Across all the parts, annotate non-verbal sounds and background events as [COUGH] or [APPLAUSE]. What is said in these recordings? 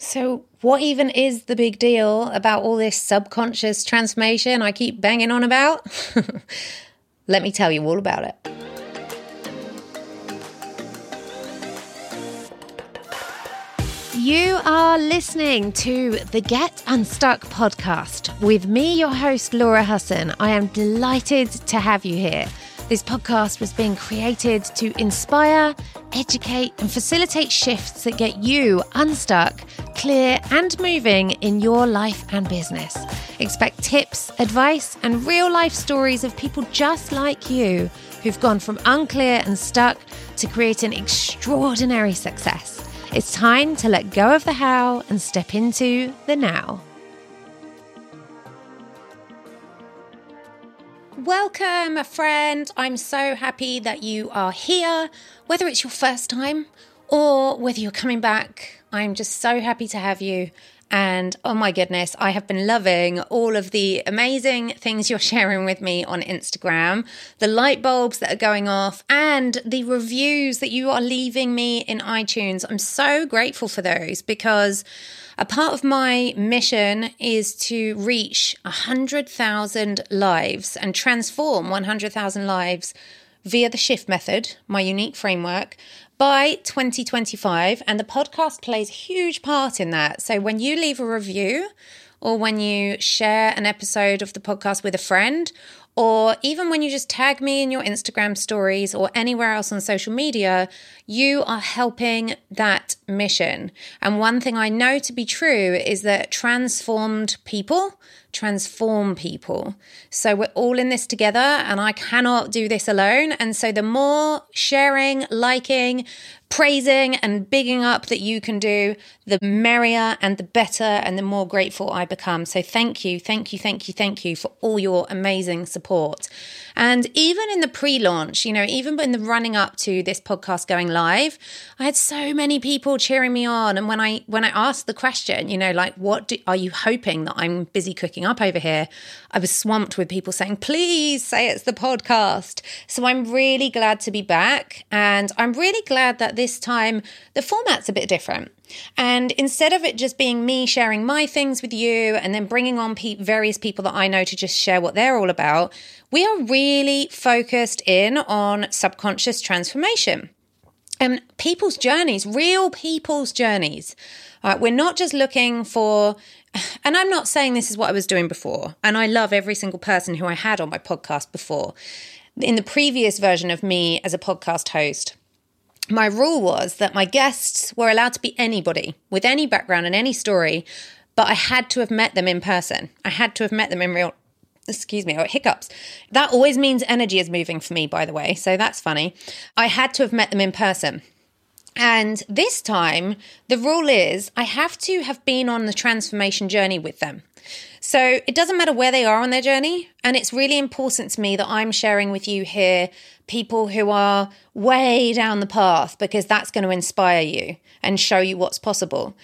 So, what even is the big deal about all this subconscious transformation I keep banging on about? [LAUGHS] Let me tell you all about it. You are listening to the Get Unstuck podcast with me, your host, Laura Husson. I am delighted to have you here. This podcast was being created to inspire, educate, and facilitate shifts that get you unstuck, clear, and moving in your life and business. Expect tips, advice, and real life stories of people just like you who've gone from unclear and stuck to creating extraordinary success. It's time to let go of the how and step into the now. Welcome, friend. I'm so happy that you are here. Whether it's your first time or whether you're coming back, I'm just so happy to have you. And oh my goodness, I have been loving all of the amazing things you're [LAUGHS] sharing with me on Instagram, the light bulbs that are going off, and the reviews that you are leaving me in iTunes. I'm so grateful for those because a part of my mission is to reach 100,000 lives and transform 100,000 lives via the shift method, my unique framework, by 2025. And the podcast plays a huge part in that. So when you leave a review, or when you share an episode of the podcast with a friend, or even when you just tag me in your Instagram stories or anywhere else on social media, you are helping that mission. And one thing I know to be true is that transformed people transform people. So we're all in this together, and I cannot do this alone. And so the more sharing, liking, praising and bigging up that you can do, the merrier and the better and the more grateful I become. So thank you, thank you, thank you, thank you for all your amazing support. And even in the pre launch, you know, even in the running up to this podcast going live, I had so many people cheering me on. And when I, when I asked the question, you know, like, what do, are you hoping that I'm busy cooking up over here? I was swamped with people saying, please say it's the podcast. So I'm really glad to be back. And I'm really glad that this time the format's a bit different. And instead of it just being me sharing my things with you and then bringing on pe- various people that I know to just share what they're all about, we are really focused in on subconscious transformation and people's journeys, real people's journeys. Uh, we're not just looking for, and I'm not saying this is what I was doing before, and I love every single person who I had on my podcast before. In the previous version of me as a podcast host, my rule was that my guests were allowed to be anybody with any background and any story, but I had to have met them in person. I had to have met them in real excuse me, or hiccups. That always means energy is moving for me, by the way. So that's funny. I had to have met them in person. And this time, the rule is I have to have been on the transformation journey with them. So it doesn't matter where they are on their journey. And it's really important to me that I'm sharing with you here people who are way down the path because that's going to inspire you and show you what's possible.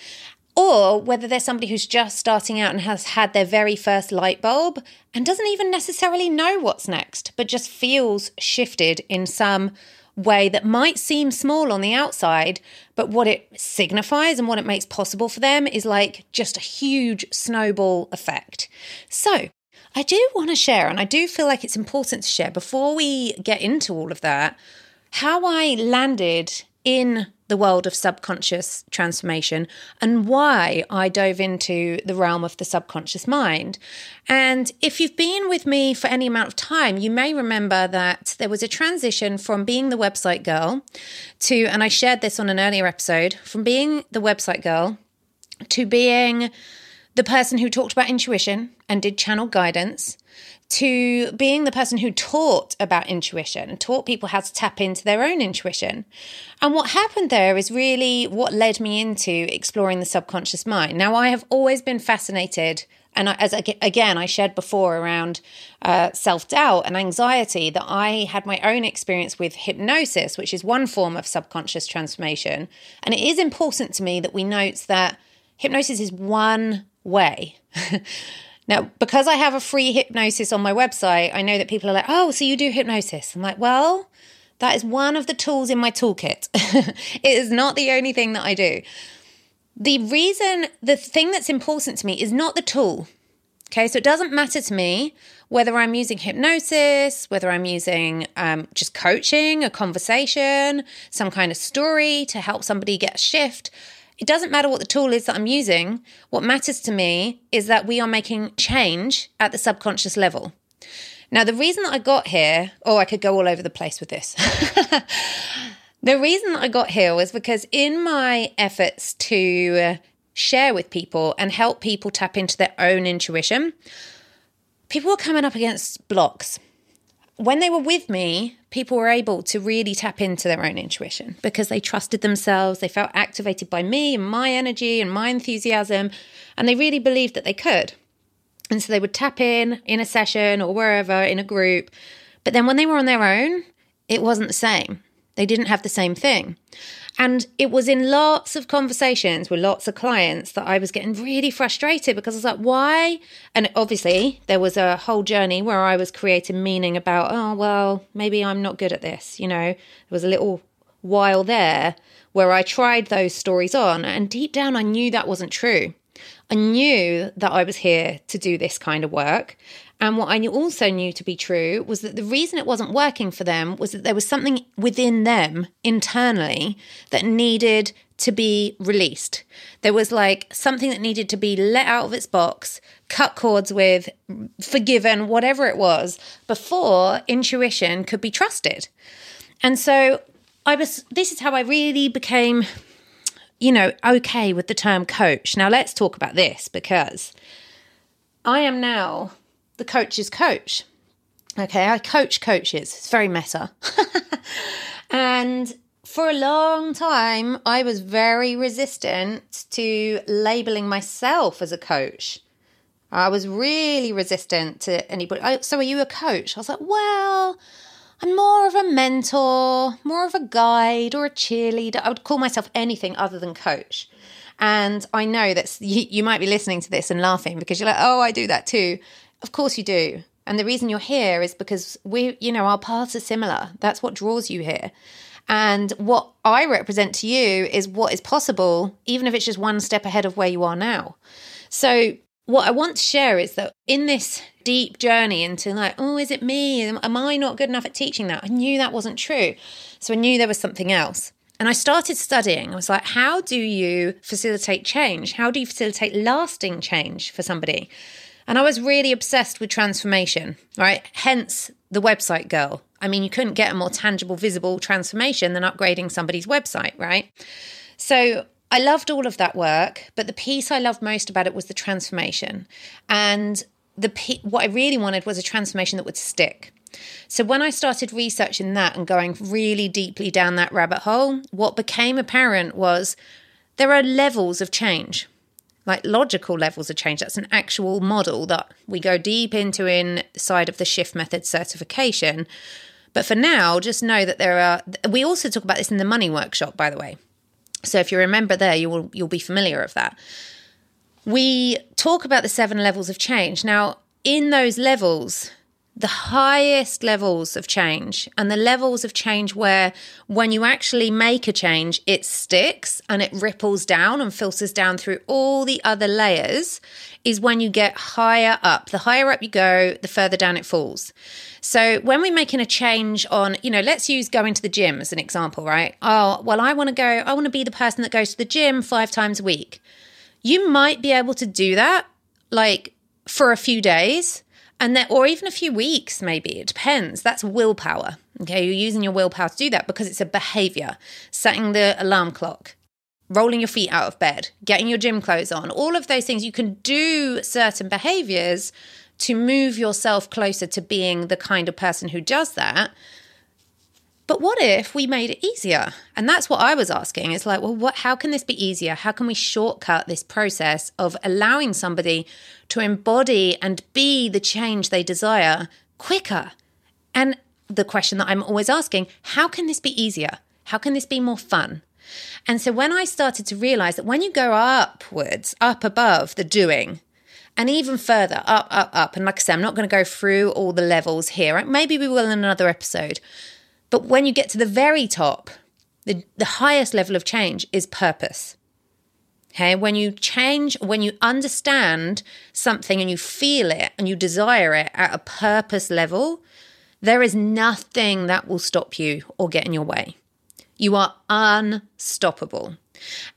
Or whether there's somebody who's just starting out and has had their very first light bulb and doesn't even necessarily know what's next, but just feels shifted in some way that might seem small on the outside, but what it signifies and what it makes possible for them is like just a huge snowball effect. So, I do want to share, and I do feel like it's important to share before we get into all of that, how I landed in the world of subconscious transformation and why I dove into the realm of the subconscious mind. And if you've been with me for any amount of time, you may remember that there was a transition from being the website girl to, and I shared this on an earlier episode, from being the website girl to being the person who talked about intuition and did channel guidance to being the person who taught about intuition, taught people how to tap into their own intuition. And what happened there is really what led me into exploring the subconscious mind. Now, I have always been fascinated. And as again, I shared before around uh, self doubt and anxiety that I had my own experience with hypnosis, which is one form of subconscious transformation. And it is important to me that we note that hypnosis is one way. [LAUGHS] Now, because I have a free hypnosis on my website, I know that people are like, oh, so you do hypnosis. I'm like, well, that is one of the tools in my toolkit. [LAUGHS] it is not the only thing that I do. The reason, the thing that's important to me is not the tool. Okay, so it doesn't matter to me whether I'm using hypnosis, whether I'm using um, just coaching, a conversation, some kind of story to help somebody get a shift. It doesn't matter what the tool is that I'm using. What matters to me is that we are making change at the subconscious level. Now, the reason that I got here, oh, I could go all over the place with this. [LAUGHS] the reason that I got here was because in my efforts to share with people and help people tap into their own intuition, people were coming up against blocks. When they were with me, people were able to really tap into their own intuition because they trusted themselves, they felt activated by me and my energy and my enthusiasm, and they really believed that they could. And so they would tap in in a session or wherever in a group. But then when they were on their own, it wasn't the same. They didn't have the same thing. And it was in lots of conversations with lots of clients that I was getting really frustrated because I was like, why? And obviously, there was a whole journey where I was creating meaning about, oh, well, maybe I'm not good at this. You know, there was a little while there where I tried those stories on, and deep down, I knew that wasn't true. I knew that I was here to do this kind of work. And what I also knew to be true was that the reason it wasn't working for them was that there was something within them internally that needed to be released. There was like something that needed to be let out of its box, cut cords with, forgiven, whatever it was, before intuition could be trusted. And so I was, this is how I really became you know, okay with the term coach. Now, let's talk about this because I am now the coach's coach. Okay, I coach coaches. It's very meta. [LAUGHS] and for a long time, I was very resistant to labeling myself as a coach. I was really resistant to anybody. Oh, so, are you a coach? I was like, well, I'm more of a mentor, more of a guide or a cheerleader. I would call myself anything other than coach. And I know that you, you might be listening to this and laughing because you're like, oh, I do that too. Of course you do. And the reason you're here is because we, you know, our paths are similar. That's what draws you here. And what I represent to you is what is possible, even if it's just one step ahead of where you are now. So what I want to share is that in this deep journey into like, oh, is it me? Am I not good enough at teaching that? I knew that wasn't true. So I knew there was something else. And I started studying. I was like, how do you facilitate change? How do you facilitate lasting change for somebody? And I was really obsessed with transformation, right? Hence the website girl. I mean, you couldn't get a more tangible, visible transformation than upgrading somebody's website, right? So I loved all of that work, but the piece I loved most about it was the transformation. And the what I really wanted was a transformation that would stick. So when I started researching that and going really deeply down that rabbit hole, what became apparent was there are levels of change. Like logical levels of change. That's an actual model that we go deep into inside of the shift method certification. But for now, just know that there are we also talk about this in the money workshop, by the way. So if you remember there, you will you'll be familiar of that. We talk about the seven levels of change. Now, in those levels, the highest levels of change and the levels of change where when you actually make a change, it sticks and it ripples down and filters down through all the other layers is when you get higher up. The higher up you go, the further down it falls. So when we're making a change on, you know, let's use going to the gym as an example, right? Oh, well, I want to go, I want to be the person that goes to the gym five times a week. You might be able to do that like for a few days and then, or even a few weeks, maybe it depends. That's willpower. Okay, you're using your willpower to do that because it's a behavior. Setting the alarm clock, rolling your feet out of bed, getting your gym clothes on, all of those things. You can do certain behaviors to move yourself closer to being the kind of person who does that. But what if we made it easier? And that's what I was asking. It's like, well, what how can this be easier? How can we shortcut this process of allowing somebody to embody and be the change they desire quicker? And the question that I'm always asking, how can this be easier? How can this be more fun? And so when I started to realize that when you go upwards, up above the doing, and even further up, up, up. And like I said, I'm not going to go through all the levels here. Maybe we will in another episode. But when you get to the very top, the, the highest level of change is purpose. Okay, when you change, when you understand something and you feel it and you desire it at a purpose level, there is nothing that will stop you or get in your way. You are unstoppable.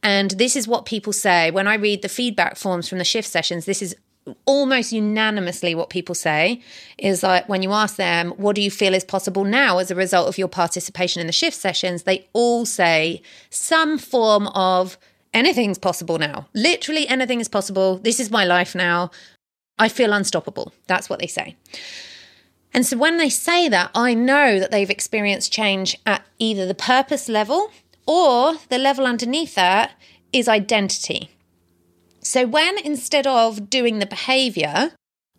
And this is what people say when I read the feedback forms from the shift sessions. This is almost unanimously what people say is like when you ask them, What do you feel is possible now as a result of your participation in the shift sessions? They all say some form of anything's possible now. Literally anything is possible. This is my life now. I feel unstoppable. That's what they say. And so when they say that, I know that they've experienced change at either the purpose level or the level underneath that is identity. So when instead of doing the behavior,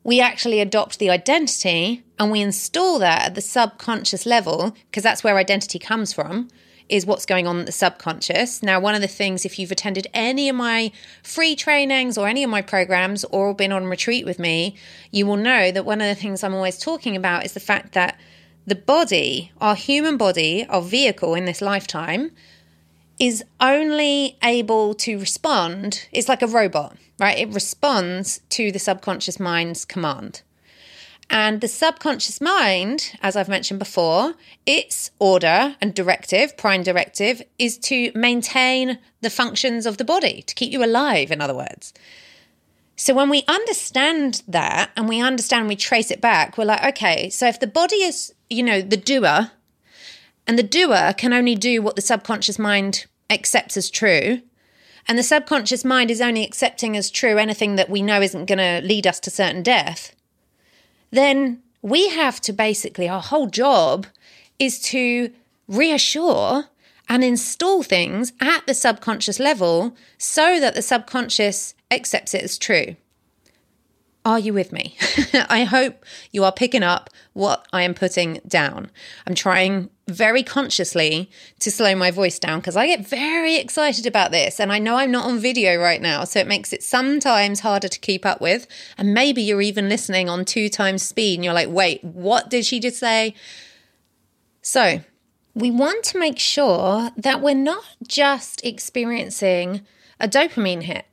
we actually adopt the identity and we install that at the subconscious level, because that's where identity comes from, is what's going on in the subconscious. Now, one of the things, if you've attended any of my free trainings or any of my programs or been on retreat with me, you will know that one of the things I'm always talking about is the fact that the body, our human body, our vehicle in this lifetime, is only able to respond, it's like a robot, right? It responds to the subconscious mind's command. And the subconscious mind, as I've mentioned before, its order and directive, prime directive, is to maintain the functions of the body, to keep you alive, in other words. So when we understand that and we understand, we trace it back, we're like, okay, so if the body is, you know, the doer, and the doer can only do what the subconscious mind accepts as true, and the subconscious mind is only accepting as true anything that we know isn't going to lead us to certain death then we have to basically, our whole job is to reassure and install things at the subconscious level so that the subconscious accepts it as true. Are you with me? [LAUGHS] I hope you are picking up what I am putting down. I'm trying very consciously to slow my voice down because I get very excited about this. And I know I'm not on video right now, so it makes it sometimes harder to keep up with. And maybe you're even listening on two times speed and you're like, wait, what did she just say? So, we want to make sure that we're not just experiencing a dopamine hit.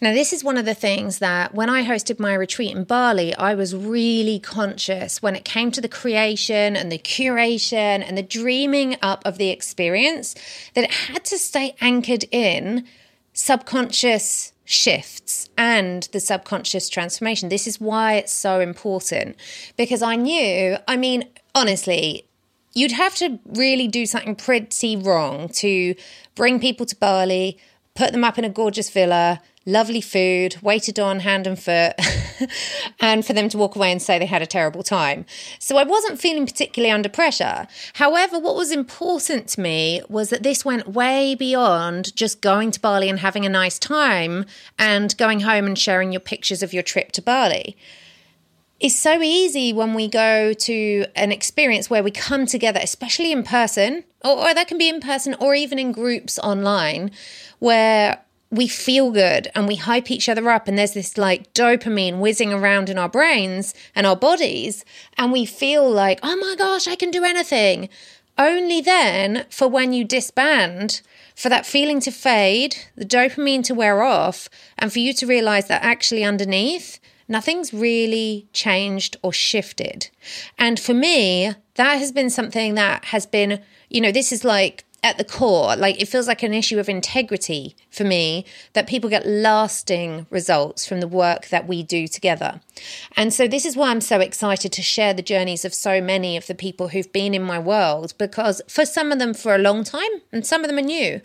Now, this is one of the things that when I hosted my retreat in Bali, I was really conscious when it came to the creation and the curation and the dreaming up of the experience that it had to stay anchored in subconscious shifts and the subconscious transformation. This is why it's so important because I knew, I mean, honestly, you'd have to really do something pretty wrong to bring people to Bali, put them up in a gorgeous villa, lovely food, waited on hand and foot, [LAUGHS] and for them to walk away and say they had a terrible time. So I wasn't feeling particularly under pressure. However, what was important to me was that this went way beyond just going to Bali and having a nice time and going home and sharing your pictures of your trip to Bali. It's so easy when we go to an experience where we come together, especially in person, or, or that can be in person or even in groups online, where we feel good and we hype each other up and there's this like dopamine whizzing around in our brains and our bodies and we feel like oh my gosh i can do anything. Only then for when you disband for that feeling to fade the dopamine to wear off and for you to realize that actually underneath nothing's really changed or shifted. And for me that has been something that has been you know this is like at the core, like it feels like an issue of integrity for me that people get lasting results from the work that we do together. And so, this is why I'm so excited to share the journeys of so many of the people who've been in my world, because for some of them for a long time and some of them are new.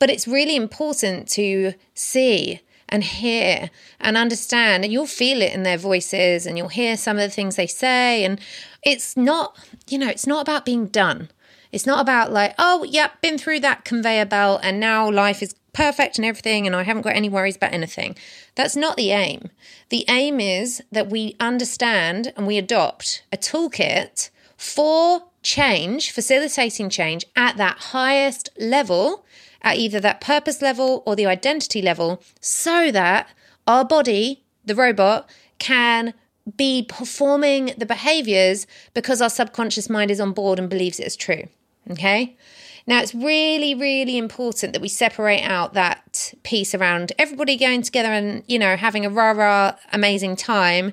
But it's really important to see and hear and understand, and you'll feel it in their voices and you'll hear some of the things they say. And it's not, you know, it's not about being done. It's not about like, oh, yep, been through that conveyor belt and now life is perfect and everything and I haven't got any worries about anything. That's not the aim. The aim is that we understand and we adopt a toolkit for change, facilitating change at that highest level, at either that purpose level or the identity level, so that our body, the robot, can be performing the behaviors because our subconscious mind is on board and believes it is true. Okay. Now, it's really, really important that we separate out that piece around everybody going together and, you know, having a rah rah amazing time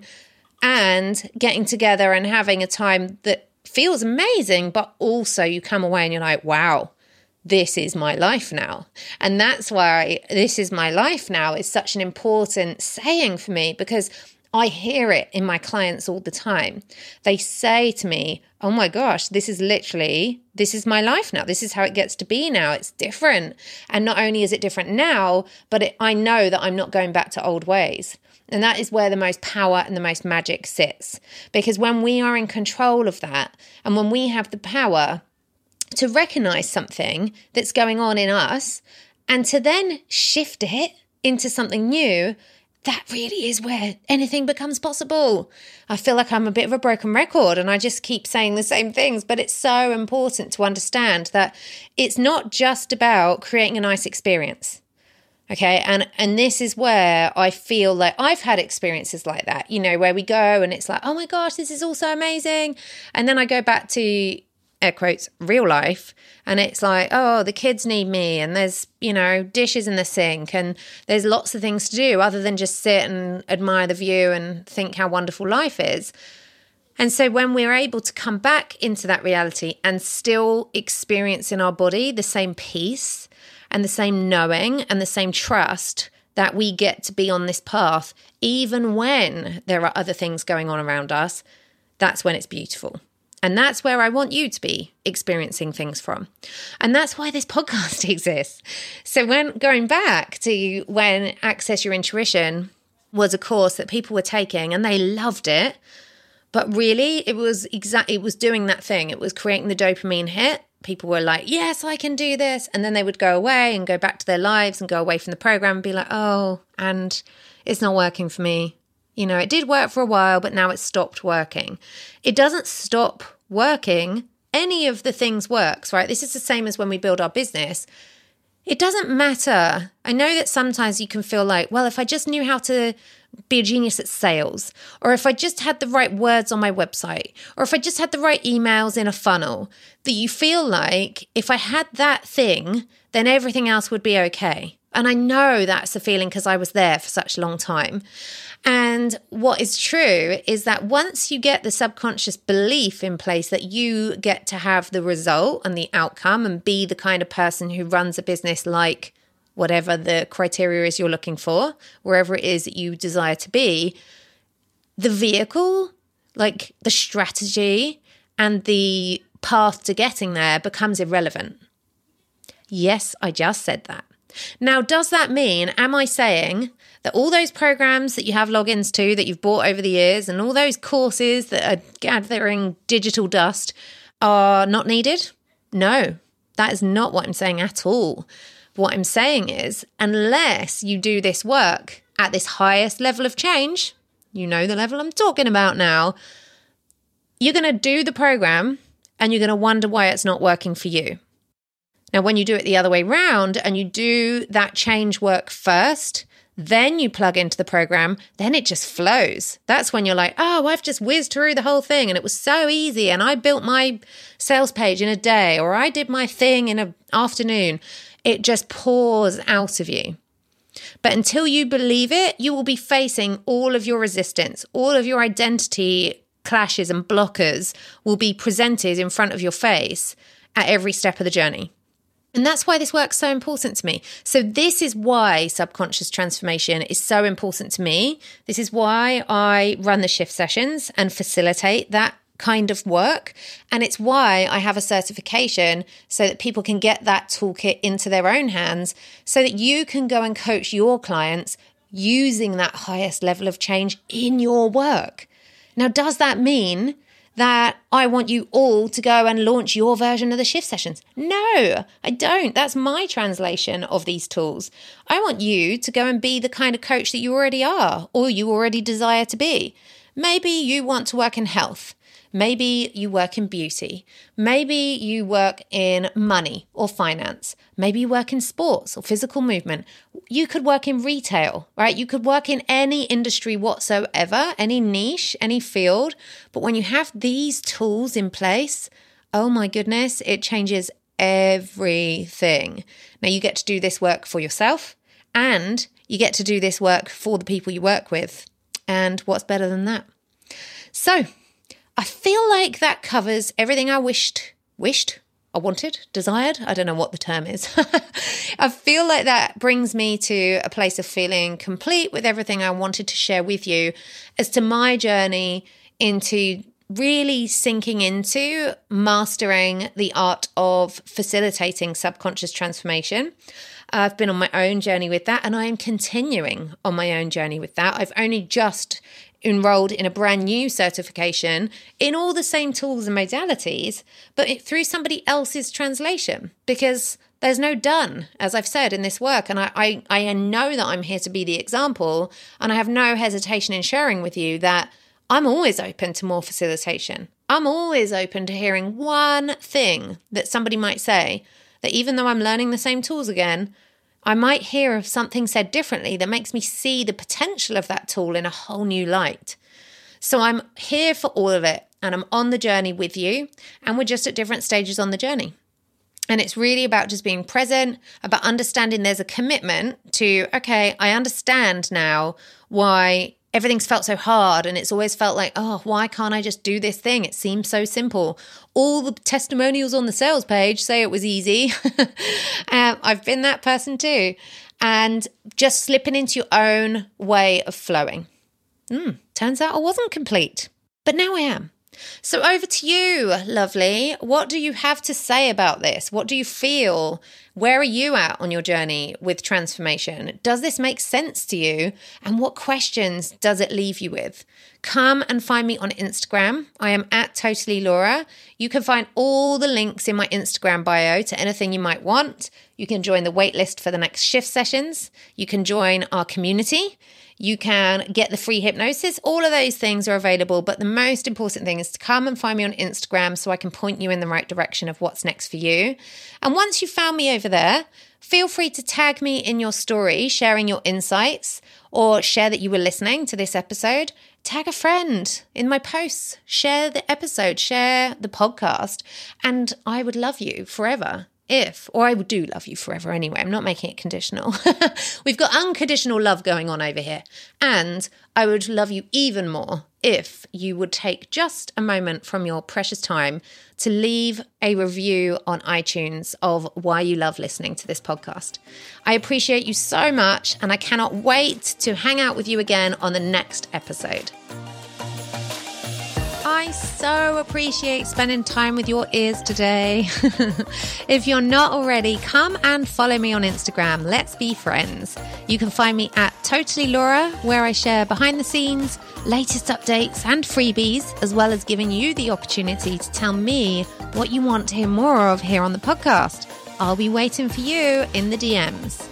and getting together and having a time that feels amazing, but also you come away and you're like, wow, this is my life now. And that's why this is my life now is such an important saying for me because I hear it in my clients all the time. They say to me, Oh my gosh, this is literally, this is my life now. This is how it gets to be now. It's different. And not only is it different now, but it, I know that I'm not going back to old ways. And that is where the most power and the most magic sits. Because when we are in control of that, and when we have the power to recognize something that's going on in us and to then shift it into something new, that really is where anything becomes possible. I feel like I'm a bit of a broken record and I just keep saying the same things, but it's so important to understand that it's not just about creating a nice experience. Okay. And and this is where I feel like I've had experiences like that, you know, where we go and it's like, oh my gosh, this is all so amazing. And then I go back to air quotes real life. And it's like oh the kids need me and there's you know dishes in the sink and there's lots of things to do other than just sit and admire the view and think how wonderful life is. And so when we're able to come back into that reality and still experience in our body the same peace and the same knowing and the same trust that we get to be on this path even when there are other things going on around us that's when it's beautiful and that's where I want you to be experiencing things from. And that's why this [LAUGHS] podcast exists. So, when going back to when Access Your Intuition was a course that people were taking and they loved it, but really it was exactly it was doing that thing. It was creating the dopamine hit. People were like, "Yes, I can do this." And then they would go away and go back to their lives and go away from the program and be like, "Oh, and it's not working for me. You know, it did work for a while, but now it's stopped working. It doesn't stop working. Any of the things works, right? This is the same as when we build our business. It doesn't matter. I know that sometimes you can feel like, well, if I just knew how to be a genius at sales, or if I just had the right words on my website, or if I just had the right emails in a funnel, that you feel like if I had that thing, then everything else would be okay. And I know that's a feeling because I was there for such a long time. And what is true is that once you get the subconscious belief in place that you get to have the result and the outcome and be the kind of person who runs a business like whatever the criteria is you're looking for, wherever it is that you desire to be, the vehicle, like the strategy and the path to getting there becomes irrelevant. Yes, I just said that. Now, does that mean, am I saying that all those programs that you have logins to that you've bought over the years and all those courses that are gathering digital dust are not needed? No, that is not what I'm saying at all. What I'm saying is, unless you do this work at this highest level of change, you know the level I'm talking about now, you're going to do the program and you're going to wonder why it's not working for you. Now, when you do it the other way round and you do that change work first, then you plug into the program, then it just flows. That's when you're like, oh, I've just whizzed through the whole thing and it was so easy. And I built my sales page in a day or I did my thing in an afternoon. It just pours out of you. But until you believe it, you will be facing all of your resistance, all of your identity clashes and blockers will be presented in front of your face at every step of the journey. And that's why this work's so important to me. So, this is why subconscious transformation is so important to me. This is why I run the shift sessions and facilitate that kind of work. And it's why I have a certification so that people can get that toolkit into their own hands so that you can go and coach your clients using that highest level of change in your work. Now, does that mean that I want you all to go and launch your version of the shift sessions. No, I don't. That's my translation of these tools. I want you to go and be the kind of coach that you already are or you already desire to be. Maybe you want to work in health. Maybe you work in beauty. Maybe you work in money or finance. Maybe you work in sports or physical movement. You could work in retail, right? You could work in any industry whatsoever, any niche, any field. But when you have these tools in place, oh my goodness, it changes everything. Now, you get to do this work for yourself and you get to do this work for the people you work with. And what's better than that? So, I feel like that covers everything I wished, wished, I wanted, desired. I don't know what the term is. [LAUGHS] I feel like that brings me to a place of feeling complete with everything I wanted to share with you as to my journey into really sinking into mastering the art of facilitating subconscious transformation. I've been on my own journey with that and I am continuing on my own journey with that. I've only just enrolled in a brand new certification in all the same tools and modalities, but it, through somebody else's translation because there's no done, as I've said in this work. And I, I, I know that I'm here to be the example, and I have no hesitation in sharing with you that I'm always open to more facilitation. I'm always open to hearing one thing that somebody might say that even though I'm learning the same tools again, I might hear of something said differently that makes me see the potential of that tool in a whole new light. So I'm here for all of it and I'm on the journey with you, and we're just at different stages on the journey. And it's really about just being present, about understanding there's a commitment to, okay, I understand now why everything's felt so hard and it's always felt like, oh, why can't I just do this thing? It seems so simple. All the testimonials on the sales page say it was easy. [LAUGHS] um, I've been that person too. And just slipping into your own way of flowing. Mm, turns out I wasn't complete, but now I am. So over to you, lovely. What do you have to say about this? What do you feel? Where are you at on your journey with transformation? Does this make sense to you? And what questions does it leave you with? Come and find me on Instagram. I am at Totally Laura. You can find all the links in my Instagram bio to anything you might want. You can join the waitlist for the next shift sessions. You can join our community. You can get the free hypnosis. All of those things are available. But the most important thing is to come and find me on Instagram so I can point you in the right direction of what's next for you. And once you've found me over there, feel free to tag me in your story, sharing your insights, or share that you were listening to this episode. Tag a friend in my posts, share the episode, share the podcast, and I would love you forever if, or I do love you forever anyway, I'm not making it conditional. [LAUGHS] We've got unconditional love going on over here. And I would love you even more if you would take just a moment from your precious time to leave a review on iTunes of why you love listening to this podcast. I appreciate you so much, and I cannot wait to hang out with you again on the next episode. So appreciate spending time with your ears today. [LAUGHS] if you're not already, come and follow me on Instagram. Let's be friends. You can find me at Totally Laura, where I share behind the scenes, latest updates, and freebies, as well as giving you the opportunity to tell me what you want to hear more of here on the podcast. I'll be waiting for you in the DMs.